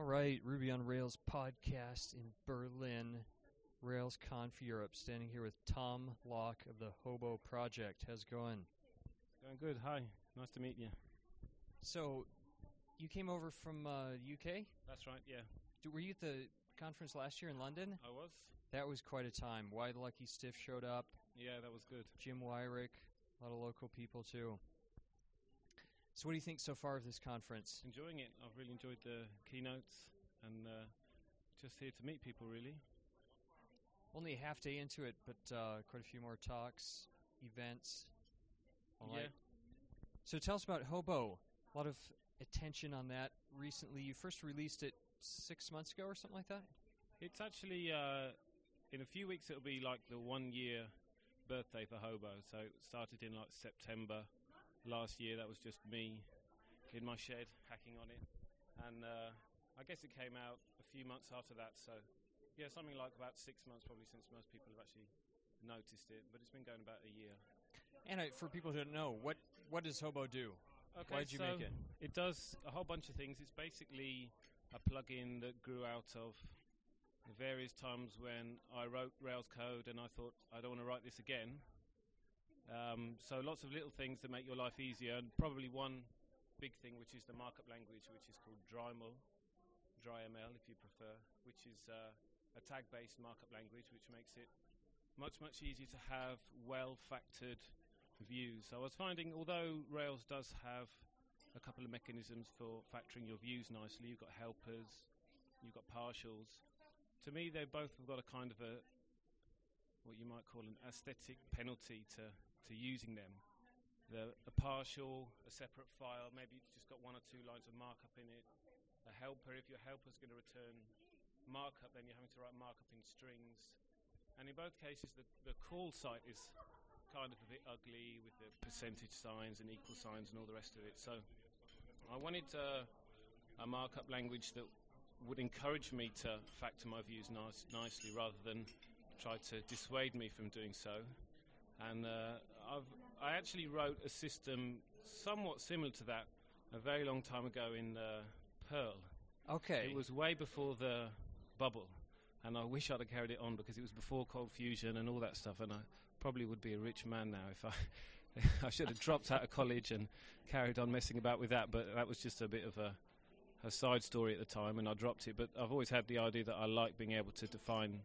All right, Ruby on Rails podcast in Berlin, RailsConf Europe. Standing here with Tom Locke of the Hobo Project. How's it going? Going good. Hi. Nice to meet you. So, you came over from uh, UK? That's right. Yeah. D- Were you at the conference last year in London? I was. That was quite a time. Why the Lucky Stiff showed up. Yeah, that was good. Jim Weirich, a lot of local people too. So, what do you think so far of this conference? Enjoying it. I've really enjoyed the keynotes and uh, just here to meet people. Really. Only a half day into it, but uh, quite a few more talks, events. All yeah. right. So tell us about Hobo. A lot of attention on that recently. You first released it six months ago or something like that. It's actually uh, in a few weeks. It'll be like the one year birthday for Hobo. So it started in like September last year. That was just me in my shed hacking on it, and uh, I guess it came out a few months after that. So yeah, something like about six months probably since most people have actually noticed it. But it's been going about a year. And uh, for people who don't know, what what does Hobo do? Okay, Why did you so make it? It does a whole bunch of things. It's basically a plugin that grew out of various times when I wrote Rails code and I thought I don't want to write this again. Um, so lots of little things that make your life easier, and probably one big thing, which is the markup language, which is called Dryml, DryML if you prefer, which is uh, a tag-based markup language, which makes it much much easier to have well-factored views. So I was finding, although Rails does have a couple of mechanisms for factoring your views nicely, you've got helpers, you've got partials. To me, they both have got a kind of a what you might call an aesthetic penalty to, to using them. The, a partial, a separate file, maybe it's just got one or two lines of markup in it. A helper, if your helper's going to return markup, then you're having to write markup in strings. And in both cases, the, the call site is kind of a bit ugly with the percentage signs and equal signs and all the rest of it. So I wanted uh, a markup language that would encourage me to factor my views nice, nicely rather than try to dissuade me from doing so. And uh, I've, I actually wrote a system somewhat similar to that a very long time ago in uh, Perl. Okay. It was way before the bubble, and I wish I'd have carried it on because it was before Cold Fusion and all that stuff, and I probably would be a rich man now if I I should have dropped out of college and carried on messing about with that. But that was just a bit of a a side story at the time, and I dropped it. But I've always had the idea that I like being able to define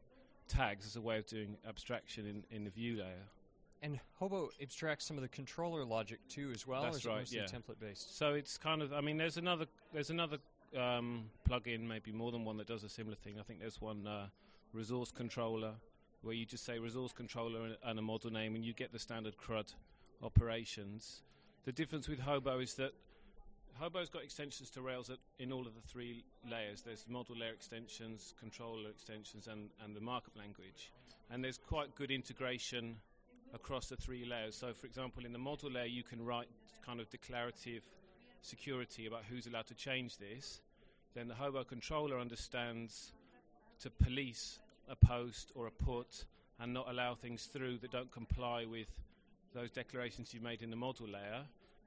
tags as a way of doing abstraction in, in the view layer. And Hobo abstracts some of the controller logic too, as well. That's right, mostly yeah. template based. So it's kind of, I mean, there's another, there's another um, plugin, maybe more than one that does a similar thing. I think there's one uh, resource controller where you just say resource controller and, and a model name, and you get the standard CRUD operations. The difference with Hobo is that Hobo's got extensions to Rails at, in all of the three layers. There's model layer extensions, controller extensions, and, and the markup language. And there's quite good integration across the three layers. So, for example, in the model layer, you can write kind of declarative security about who's allowed to change this. Then the Hobo controller understands to police a post or a put and not allow things through that don't comply with those declarations you made in the model layer.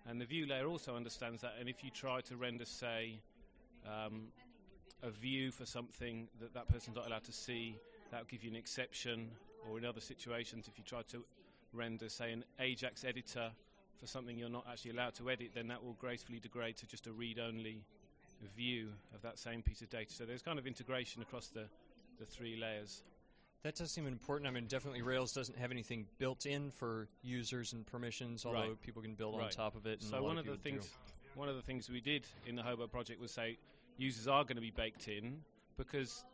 And the view layer also understands that. And if you try to render, say, um, a view for something that that person's not allowed to see, that will give you an exception. Or in other situations, if you try to render, say, an Ajax editor for something you're not actually allowed to edit, then that will gracefully degrade to just a read-only view of that same piece of data. So there's kind of integration across the, the three layers. That does seem important. I mean, definitely Rails doesn't have anything built in for users and permissions, although Right. people can build on top of it. And So one of the people do. things, one of the things we did in the Hobo project was say users are going to be baked in because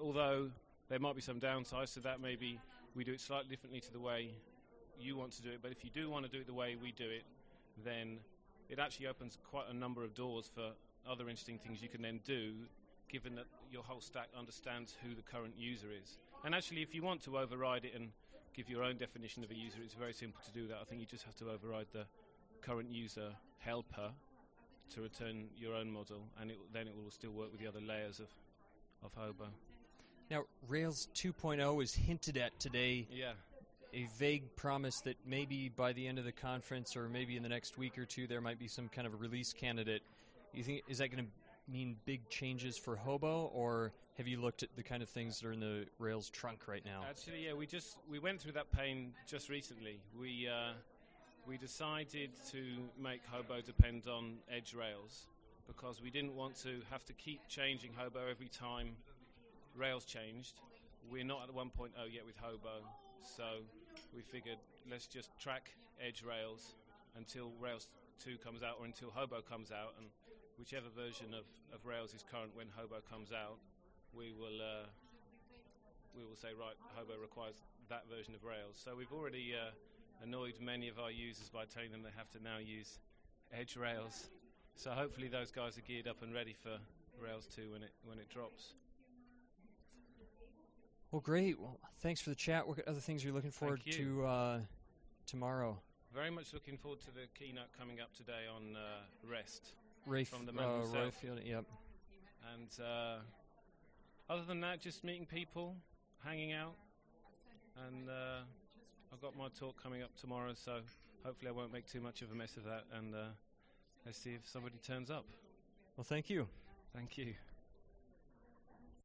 although there might be some downsides to that, maybe we do it slightly differently to the way you want to do it. But if you do want to do it the way we do it, then it actually opens quite a number of doors for other interesting things you can then do, given that your whole stack understands who the current user is. And actually, if you want to override it and give your own definition of a user, it's very simple to do that. I think you just have to override the current user helper to return your own model, and it, then it will still work with the other layers of, of Hobo. Now, Rails 2.0 is hinted at today. Yeah. A vague promise that maybe by the end of the conference, or maybe in the next week or two, there might be some kind of a release candidate. You think is that going to mean big changes for Hobo, or have you looked at the kind of things that are in the Rails trunk right now? Actually, yeah, we just we went through that pain just recently. We uh, we decided to make Hobo depend on Edge Rails because we didn't want to have to keep changing Hobo every time Rails changed. We're not at 1.0 yet with Hobo, so we figured let's just track Edge Rails until Rails 2 comes out or until Hobo comes out, and whichever version of, of Rails is current when Hobo comes out, we will uh, we will say right, Hobo requires that version of Rails. So we've already uh, annoyed many of our users by telling them they have to now use Edge Rails. So hopefully those guys are geared up and ready for Rails 2 when it when it drops. Well, great. Well, thanks for the chat. What other things are you looking forward you. to uh, tomorrow? Very much looking forward to the keynote coming up today on uh, REST. Ray, From the uh. Roy Field. Yep. And uh, other than that, just meeting people, hanging out, and uh, I've got my talk coming up tomorrow, so hopefully I won't make too much of a mess of that. And uh, let's see if somebody turns up. Well, thank you. Thank you.